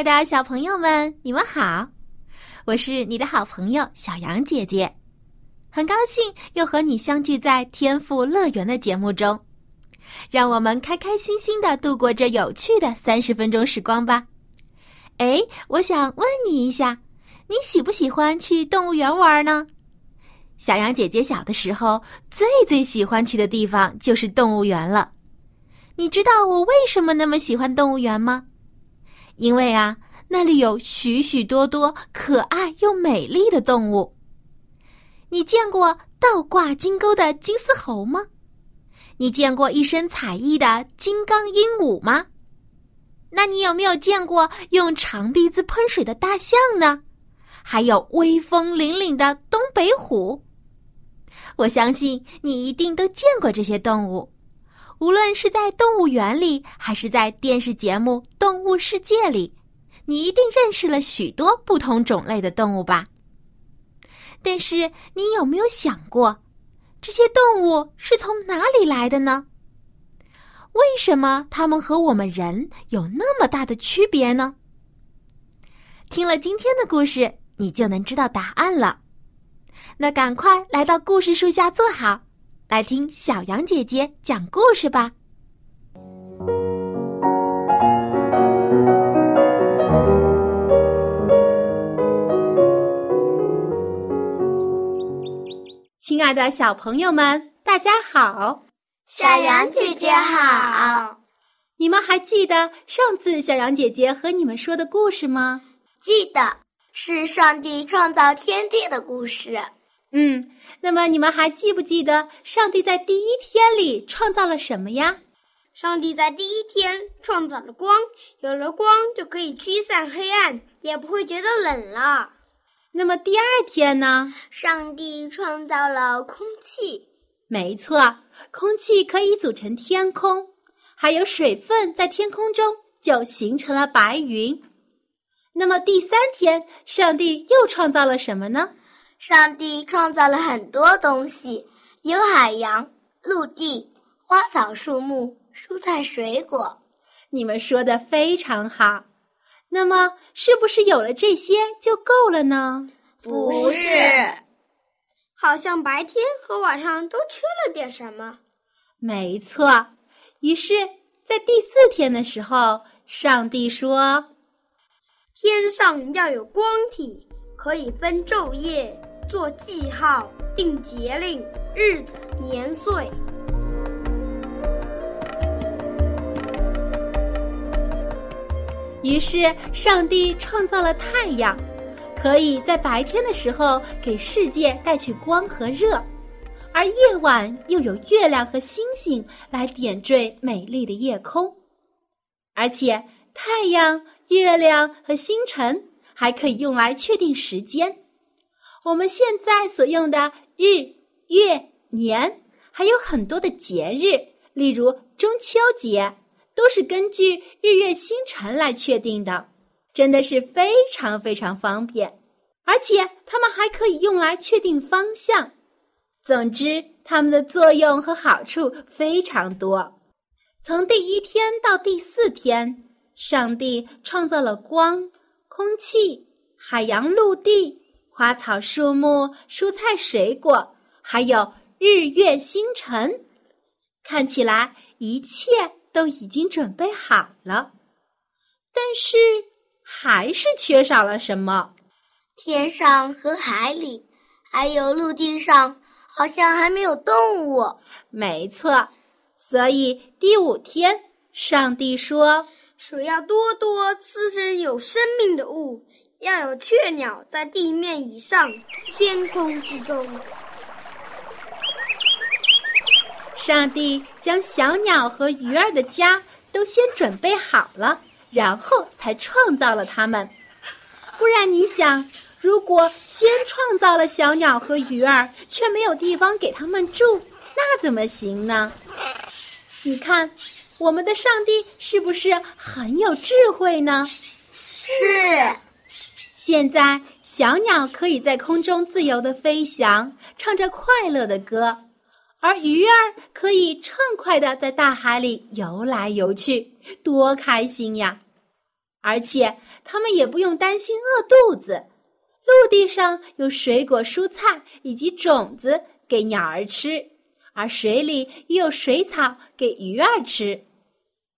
爱的小朋友们，你们好，我是你的好朋友小羊姐姐，很高兴又和你相聚在天赋乐园的节目中，让我们开开心心的度过这有趣的三十分钟时光吧。哎，我想问你一下，你喜不喜欢去动物园玩呢？小羊姐姐小的时候最最喜欢去的地方就是动物园了。你知道我为什么那么喜欢动物园吗？因为啊，那里有许许多多可爱又美丽的动物。你见过倒挂金钩的金丝猴吗？你见过一身彩衣的金刚鹦鹉吗？那你有没有见过用长鼻子喷水的大象呢？还有威风凛凛的东北虎？我相信你一定都见过这些动物。无论是在动物园里，还是在电视节目《动物世界》里，你一定认识了许多不同种类的动物吧？但是你有没有想过，这些动物是从哪里来的呢？为什么它们和我们人有那么大的区别呢？听了今天的故事，你就能知道答案了。那赶快来到故事树下坐好。来听小羊姐姐讲故事吧。亲爱的小朋友们，大家好！小羊姐姐好！你们还记得上次小羊姐姐和你们说的故事吗？记得，是上帝创造天地的故事。嗯，那么你们还记不记得上帝在第一天里创造了什么呀？上帝在第一天创造了光，有了光就可以驱散黑暗，也不会觉得冷了。那么第二天呢？上帝创造了空气，没错，空气可以组成天空，还有水分在天空中就形成了白云。那么第三天，上帝又创造了什么呢？上帝创造了很多东西，有海洋、陆地、花草树木、蔬菜水果。你们说的非常好。那么，是不是有了这些就够了呢？不是，好像白天和晚上都缺了点什么。没错。于是，在第四天的时候，上帝说：“天上要有光体，可以分昼夜。”做记号，定节令，日子年岁。于是，上帝创造了太阳，可以在白天的时候给世界带去光和热，而夜晚又有月亮和星星来点缀美丽的夜空。而且，太阳、月亮和星辰还可以用来确定时间。我们现在所用的日、月、年，还有很多的节日，例如中秋节，都是根据日月星辰来确定的，真的是非常非常方便。而且它们还可以用来确定方向。总之，它们的作用和好处非常多。从第一天到第四天，上帝创造了光、空气、海洋、陆地。花草树木、蔬菜水果，还有日月星辰，看起来一切都已经准备好了，但是还是缺少了什么？天上和海里，还有陆地上，好像还没有动物。没错，所以第五天，上帝说：“水要多多滋生有生命的物。”要有雀鸟在地面以上，天空之中。上帝将小鸟和鱼儿的家都先准备好了，然后才创造了它们。不然，你想，如果先创造了小鸟和鱼儿，却没有地方给它们住，那怎么行呢？你看，我们的上帝是不是很有智慧呢？是。现在，小鸟可以在空中自由的飞翔，唱着快乐的歌，而鱼儿可以畅快的在大海里游来游去，多开心呀！而且，它们也不用担心饿肚子，陆地上有水果、蔬菜以及种子给鸟儿吃，而水里也有水草给鱼儿吃。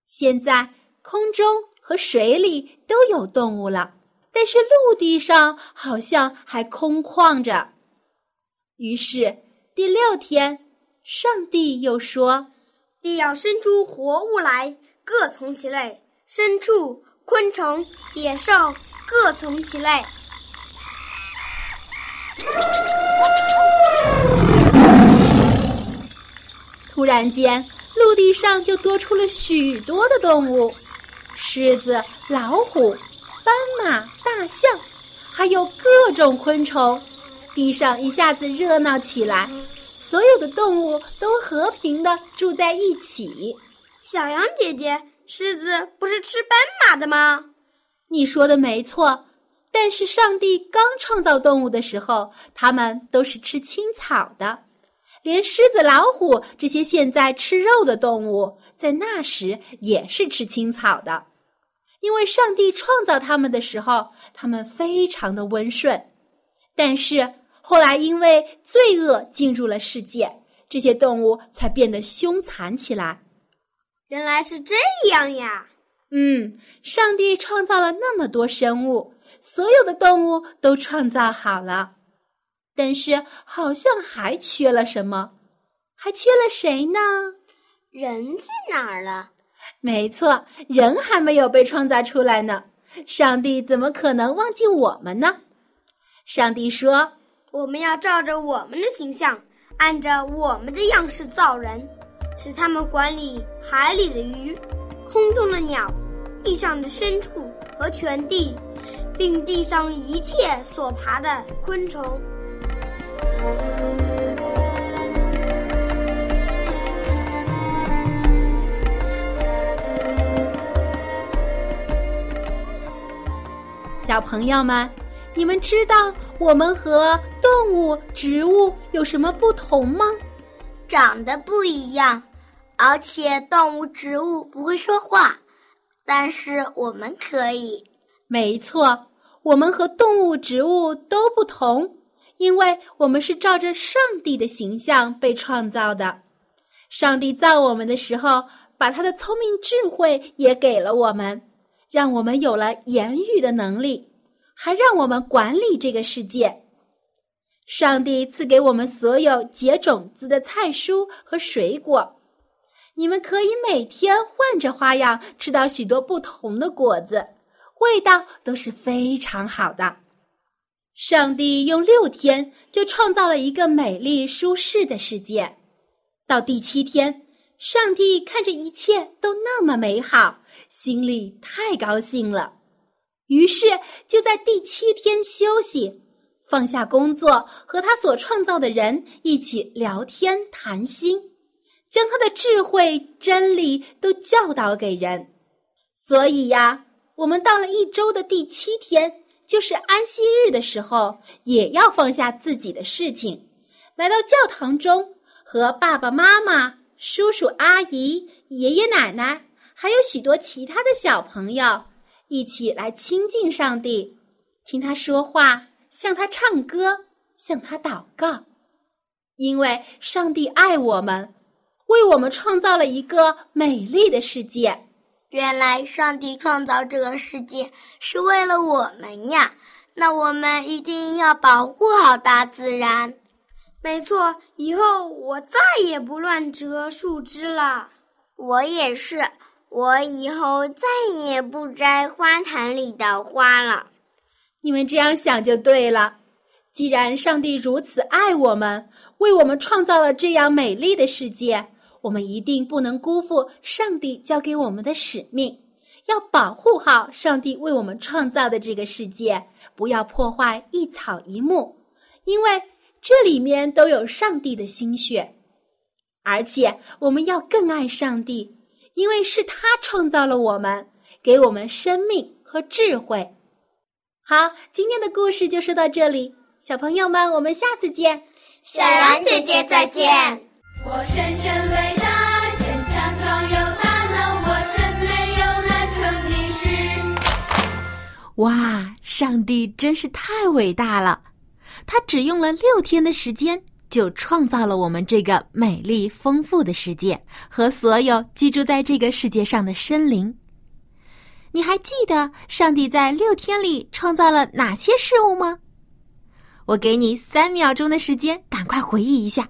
现在，空中和水里都有动物了。但是陆地上好像还空旷着。于是第六天，上帝又说：“地要生出活物来，各从其类；牲畜、昆虫、野兽各从其类。”突然间，陆地上就多出了许多的动物：狮子、老虎。斑马、大象，还有各种昆虫，地上一下子热闹起来。所有的动物都和平的住在一起。小羊姐姐，狮子不是吃斑马的吗？你说的没错，但是上帝刚创造动物的时候，它们都是吃青草的。连狮子、老虎这些现在吃肉的动物，在那时也是吃青草的。因为上帝创造他们的时候，他们非常的温顺，但是后来因为罪恶进入了世界，这些动物才变得凶残起来。原来是这样呀！嗯，上帝创造了那么多生物，所有的动物都创造好了，但是好像还缺了什么，还缺了谁呢？人去哪儿了？没错，人还没有被创造出来呢。上帝怎么可能忘记我们呢？上帝说：“我们要照着我们的形象，按照我们的样式造人，使他们管理海里的鱼、空中的鸟、地上的牲畜和全地，并地上一切所爬的昆虫。”小朋友们，你们知道我们和动物、植物有什么不同吗？长得不一样，而且动物、植物不会说话，但是我们可以。没错，我们和动物、植物都不同，因为我们是照着上帝的形象被创造的。上帝造我们的时候，把他的聪明智慧也给了我们。让我们有了言语的能力，还让我们管理这个世界。上帝赐给我们所有结种子的菜蔬和水果，你们可以每天换着花样吃到许多不同的果子，味道都是非常好的。上帝用六天就创造了一个美丽舒适的世界，到第七天。上帝看着一切都那么美好，心里太高兴了，于是就在第七天休息，放下工作，和他所创造的人一起聊天谈心，将他的智慧真理都教导给人。所以呀，我们到了一周的第七天，就是安息日的时候，也要放下自己的事情，来到教堂中和爸爸妈妈。叔叔、阿姨、爷爷奶奶，还有许多其他的小朋友，一起来亲近上帝，听他说话，向他唱歌，向他祷告。因为上帝爱我们，为我们创造了一个美丽的世界。原来上帝创造这个世界是为了我们呀！那我们一定要保护好大自然。没错，以后我再也不乱折树枝了。我也是，我以后再也不摘花坛里的花了。你们这样想就对了。既然上帝如此爱我们，为我们创造了这样美丽的世界，我们一定不能辜负上帝交给我们的使命，要保护好上帝为我们创造的这个世界，不要破坏一草一木，因为这里面都有上帝的心血。而且，我们要更爱上帝，因为是他创造了我们，给我们生命和智慧。好，今天的故事就说到这里，小朋友们，我们下次见。小羊姐姐再见。我深深伟大，真强壮有大能，我深没有难成的事。哇，上帝真是太伟大了！他只用了六天的时间，就创造了我们这个美丽丰富的世界和所有居住在这个世界上的生灵。你还记得上帝在六天里创造了哪些事物吗？我给你三秒钟的时间，赶快回忆一下，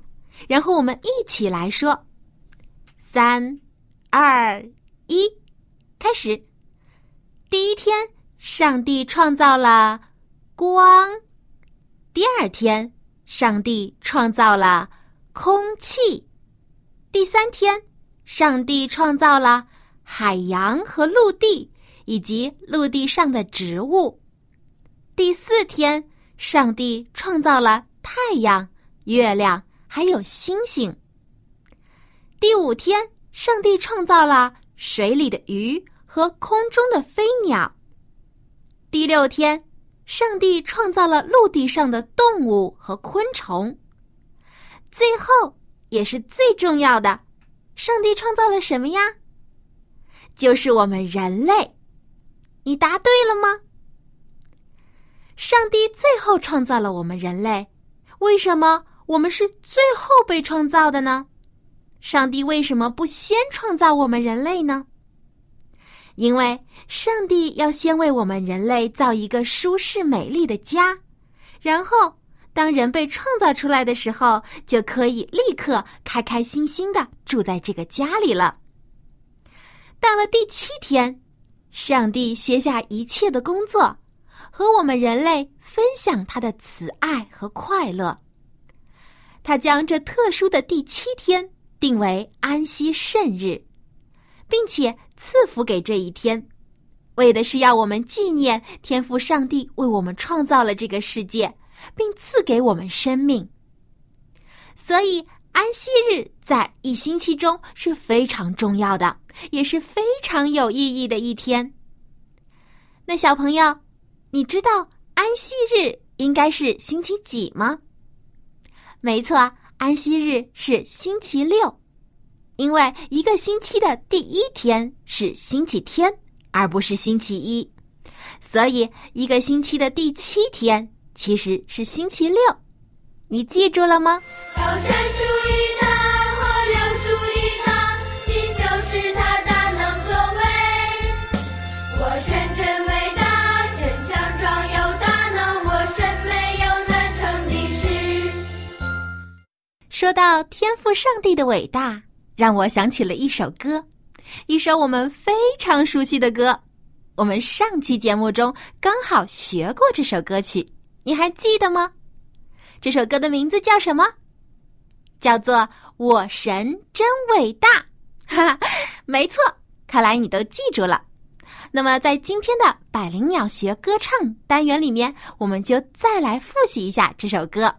然后我们一起来说：三、二、一，开始。第一天，上帝创造了光；第二天，上帝创造了空气；第三天，上帝创造了海洋和陆地以及陆地上的植物；第四天，上帝创造了太阳、月亮，还有星星。第五天，上帝创造了水里的鱼和空中的飞鸟。第六天，上帝创造了陆地上的动物和昆虫。最后，也是最重要的，上帝创造了什么呀？就是我们人类。你答对了吗？上帝最后创造了我们人类，为什么我们是最后被创造的呢？上帝为什么不先创造我们人类呢？因为上帝要先为我们人类造一个舒适美丽的家，然后当人被创造出来的时候，就可以立刻开开心心的住在这个家里了。到了第七天，上帝歇下一切的工作。和我们人类分享他的慈爱和快乐。他将这特殊的第七天定为安息圣日，并且赐福给这一天，为的是要我们纪念天父上帝为我们创造了这个世界，并赐给我们生命。所以，安息日在一星期中是非常重要的，也是非常有意义的一天。那小朋友。你知道安息日应该是星期几吗？没错，安息日是星期六，因为一个星期的第一天是星期天，而不是星期一，所以一个星期的第七天其实是星期六。你记住了吗？高山属于他，河流属于他，星宿是他大能作为。我神真伟大，真强壮有大能，我神没有难成的事说到天赋上帝的伟大，让我想起了一首歌，一首我们非常熟悉的歌。我们上期节目中刚好学过这首歌曲，你还记得吗？这首歌的名字叫什么？叫做《我神真伟大》。哈哈，没错，看来你都记住了。那么，在今天的百灵鸟学歌唱单元里面，我们就再来复习一下这首歌。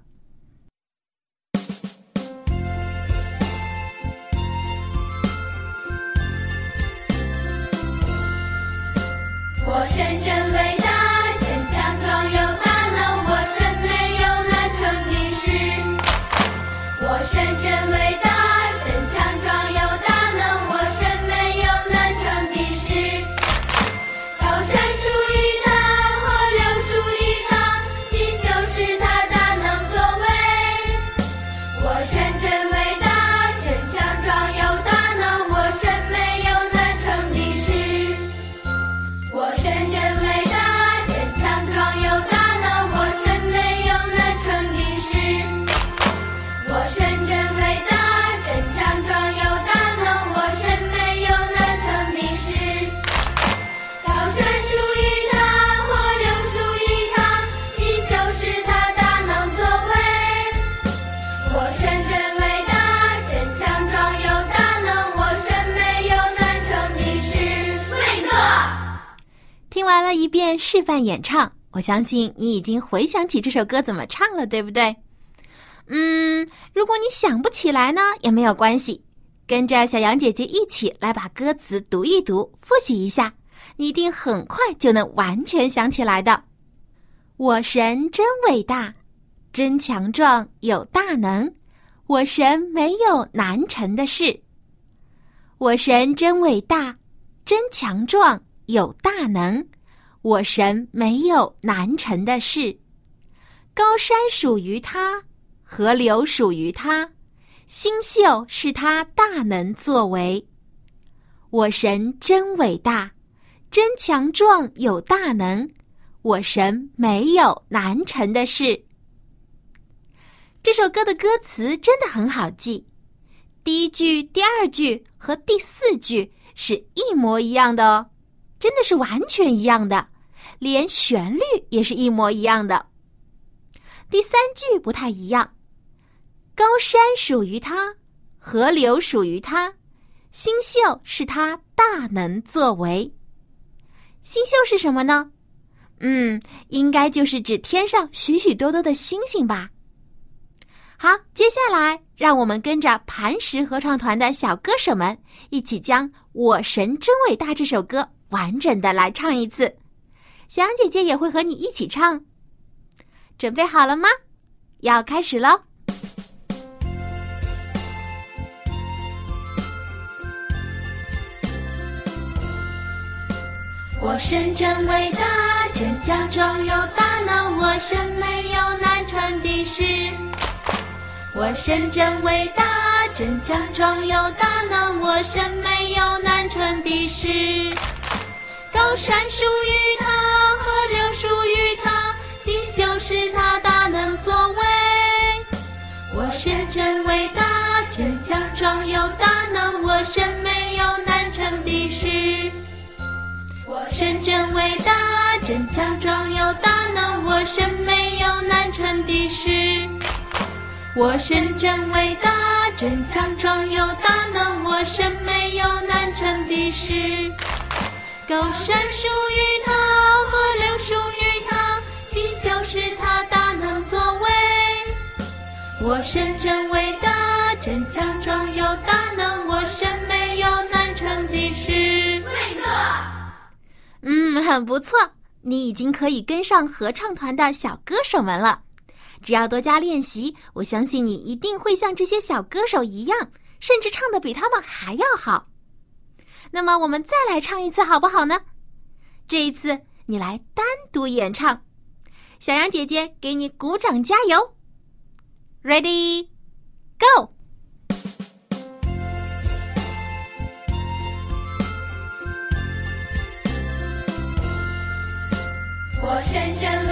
示范演唱，我相信你已经回想起这首歌怎么唱了，对不对？嗯，如果你想不起来呢，也没有关系，跟着小羊姐姐一起来把歌词读一读，复习一下，你一定很快就能完全想起来的。我神真伟大，真强壮，有大能，我神没有难成的事。我神真伟大，真强壮，有大能，我神没有难成的事。高山属于他。河流属于他，星宿是他大能作为。我神真伟大，真强壮，有大能。我神没有难成的事。这首歌的歌词真的很好记，第一句、第二句和第四句是一模一样的哦，真的是完全一样的，连旋律也是一模一样的。第三句不太一样。高山属于他，河流属于他，星宿是他大能作为。星宿是什么呢？嗯，应该就是指天上许许多多的星星吧。好，接下来让我们跟着磐石合唱团的小歌手们一起将《我神真伟大》这首歌完整的来唱一次。小羊姐姐也会和你一起唱，准备好了吗？要开始喽！我神真伟大，真强壮有大能，我身没有难成的事。我神真伟大，真强壮有大能，我身没有难成的事。高山属于他，河流属于他，星宿是他大能作为。我神真伟大，真强壮有大能，我神没有难成的事。我神真伟大，真强壮有大能，我神没有难成的事。我神真伟大，真强壮有大能，我神没有难成的事。高山属于他，河流属于他，星宿是他大能作为。我神真伟大，真强壮有大能，我身没有难成的事。嗯，很不错，你已经可以跟上合唱团的小歌手们了。只要多加练习，我相信你一定会像这些小歌手一样，甚至唱的比他们还要好。那么，我们再来唱一次好不好呢？这一次你来单独演唱，小羊姐姐给你鼓掌加油。Ready, go！我深深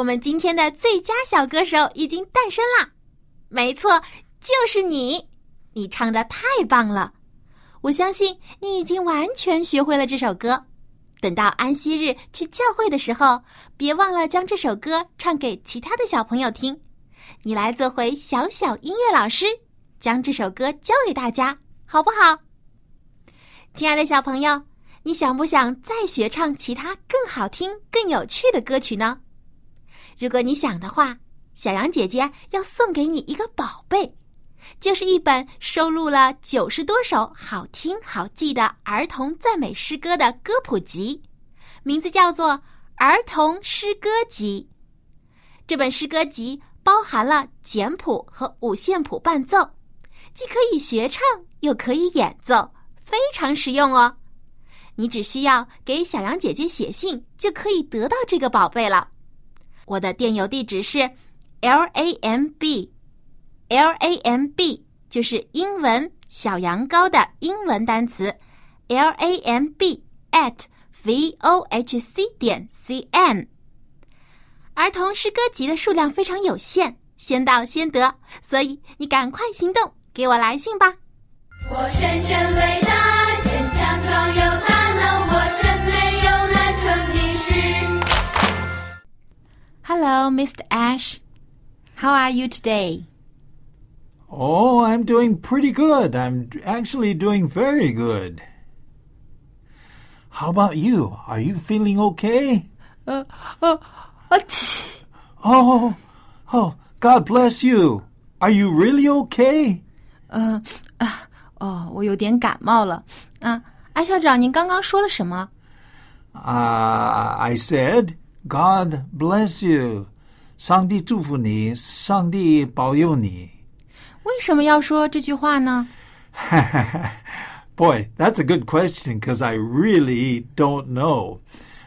我们今天的最佳小歌手已经诞生啦！没错，就是你！你唱的太棒了，我相信你已经完全学会了这首歌。等到安息日去教会的时候，别忘了将这首歌唱给其他的小朋友听。你来做回小小音乐老师，将这首歌教给大家，好不好？亲爱的小朋友，你想不想再学唱其他更好听、更有趣的歌曲呢？如果你想的话，小羊姐姐要送给你一个宝贝，就是一本收录了九十多首好听好记的儿童赞美诗歌的歌谱集，名字叫做《儿童诗歌集》。这本诗歌集包含了简谱和五线谱伴奏，既可以学唱，又可以演奏，非常实用哦。你只需要给小羊姐姐写信，就可以得到这个宝贝了。我的电邮地址是 l a m b l a m b，就是英文小羊羔的英文单词 l a m b at v o h c 点 c n。儿童诗歌集的数量非常有限，先到先得，所以你赶快行动，给我来信吧。我深深伟大，Hello, Mr. Ash. How are you today? Oh, I'm doing pretty good. I'm actually doing very good. How about you? Are you feeling okay? 呃呃呃嚏 Oh, oh, God bless you. Are you really okay? 呃啊哦，我有点感冒了。啊，艾校长，您刚刚说了什么？ Uh, I said, God bless you. 上帝祝福你，上帝保佑你。为什么要说这句话呢？Boy, that's a good question because I really don't know.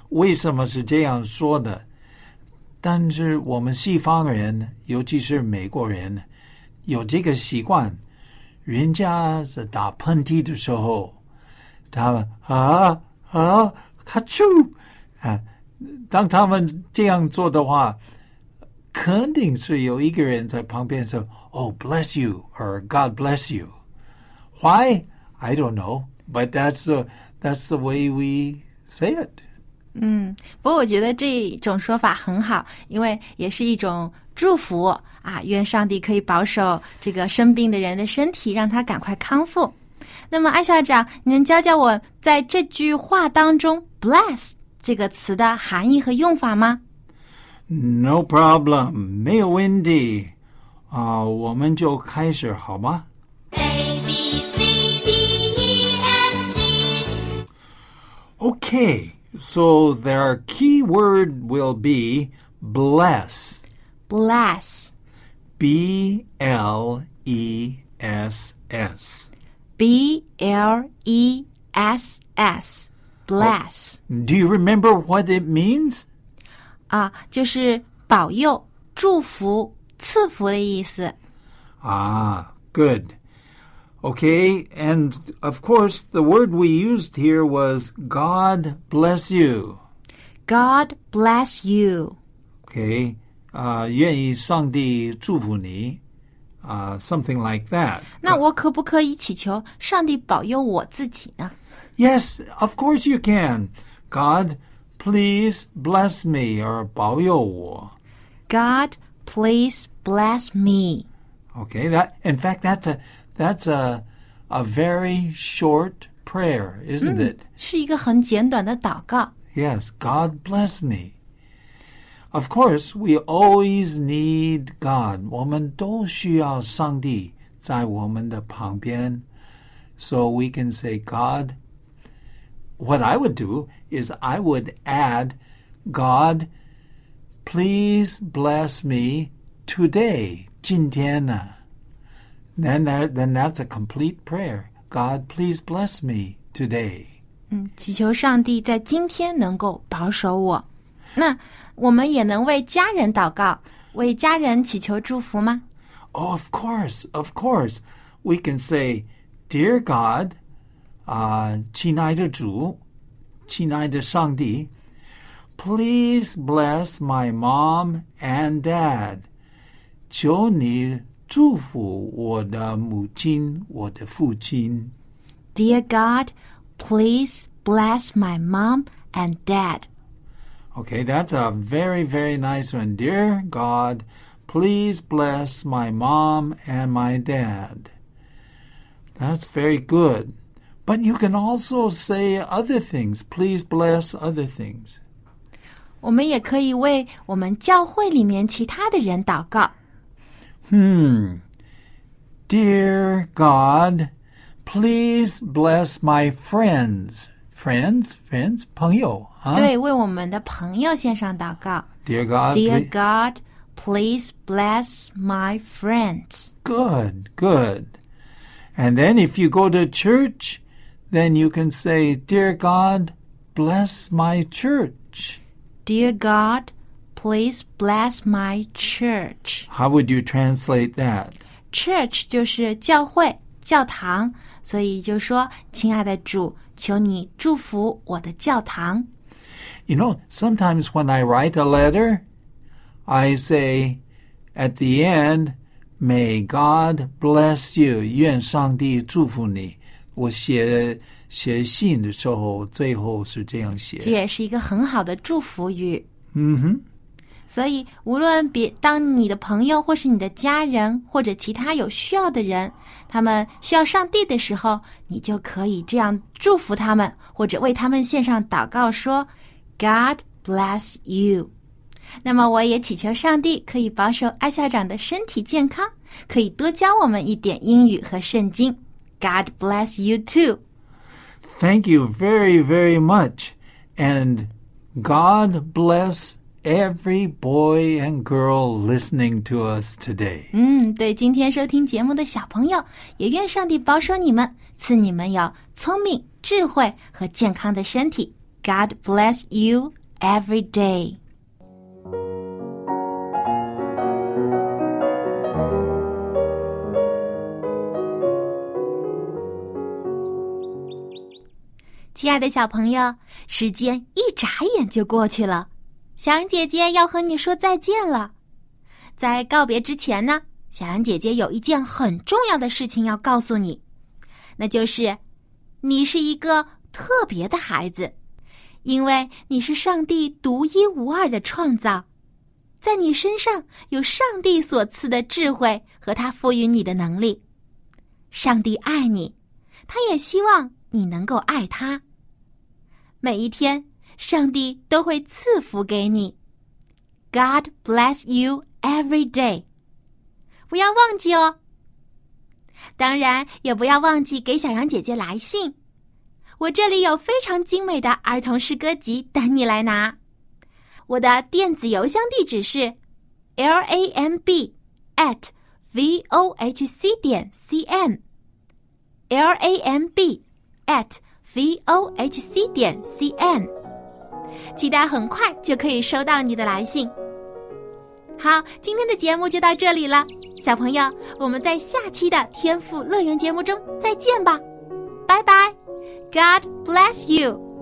为什么是这样说的？但是我们西方人，尤其是美国人，有这个习惯，人家是打喷嚏的时候，他们啊啊哈啾啊，当他们这样做的话，肯定是有一个人在旁边说：“Oh, bless you” or “God bless you”。Why? I don't know, but that's the that's the way we say it. 嗯，不过我觉得这种说法很好，因为也是一种祝福啊，愿上帝可以保守这个生病的人的身体，让他赶快康复。那么，艾校长，你能教教我在这句话当中 “bless” 这个词的含义和用法吗？ No problem，没有问题。啊、我们就开始好吗 A B C D E F G Okay, so their key word will be bless. bless, B L E S S. b l e s s, bless、 Do you remember what it means? 啊，就是保佑、祝福、赐福的意思。 Ah, good. Okay, and of course, the word we used here was God bless you. God bless you. Okay, uh, 愿意上帝祝福你, uh, something like that. 那我可不可以祈求上帝保佑我自己呢？ Yes, of course you can. God, please bless me or 保佑我. God, please bless me. Okay, that in fact that's a that's a a very short prayer, isn't it? 是一个很简短的祷告。 Yes, God bless me. Of course, we always need God. 我们都需要上帝在我们的旁边 so we can say God. What I would do is I would add God, please bless me today. 今天呢 Then that, then that's a complete prayer. God, please bless me today. 嗯，祈求上帝在今天能够保守我。那我们也能为家人祷告，为家人祈求祝福吗？ Oh, of course, of course. We can say, Dear God, uh, 亲爱的主,亲爱的上帝, please bless my mom and dad. 求你祝福我的母亲，我的父亲。 Dear God, please bless my mom and dad. Okay, that's a very, very nice one. Dear God, please bless my mom and my dad. That's very good. But you can also say other things. Please bless other things. 我们也可以为我们教会里面其他的人祷告。 Hmm. Dear God, please bless my friends. friends, friends, 朋友啊。对，为我们的朋友献上祷告。 Dear God, Dear please- God, please bless my friends. good, good. And then if you go to church, then you can say, Dear God, bless my church. Dear God, please bless my church. How would you translate that? Church 就是教会、教堂，所以就说：“亲爱的主，求你祝福我的教堂。 You know, sometimes when I write a letter, I say at the end, May God bless you. 愿上帝祝福你。 我写写信的时候，最后是这样写这。也是一个很好的祝福语。嗯哼，所以，无论别当你的朋友或是你的家人或者其他有需要的人，他们需要上帝的时候，你就可以这样祝福他们，或者为他们献上祷告，说 “God bless you”。那么，我也祈求上帝可以保守艾校长的身体健康，可以多教我们一点英语和圣经。God bless you too。 Thank you very, very much. And God bless every boy and girl listening to us today. 嗯，对，今天收听节目的小朋友，也愿上帝保守你们，赐你们有聪明、智慧和健康的身体。God bless you every day。 亲爱的小朋友，时间一眨眼就过去了，小羊姐姐要和你说再见了。在告别之前呢，小羊姐姐有一件很重要的事情要告诉你，那就是你是一个特别的孩子，因为你是上帝独一无二的创造，在你身上有上帝所赐的智慧和他赋予你的能力。上帝爱你，他也希望你能够爱他。每一天，上帝都会赐福给你。God bless you every day。不要忘记哦。当然，也不要忘记给小羊姐姐来信。我这里有非常精美的儿童诗歌集等你来拿。我的电子邮箱地址是 l a m b at v o h c 点 c n l a m b at v o h c 点 c n。期待很快就可以收到你的来信。好，今天的节目就到这里了，小朋友，我们在下期的天赋乐园节目中再见吧，拜拜，God bless you。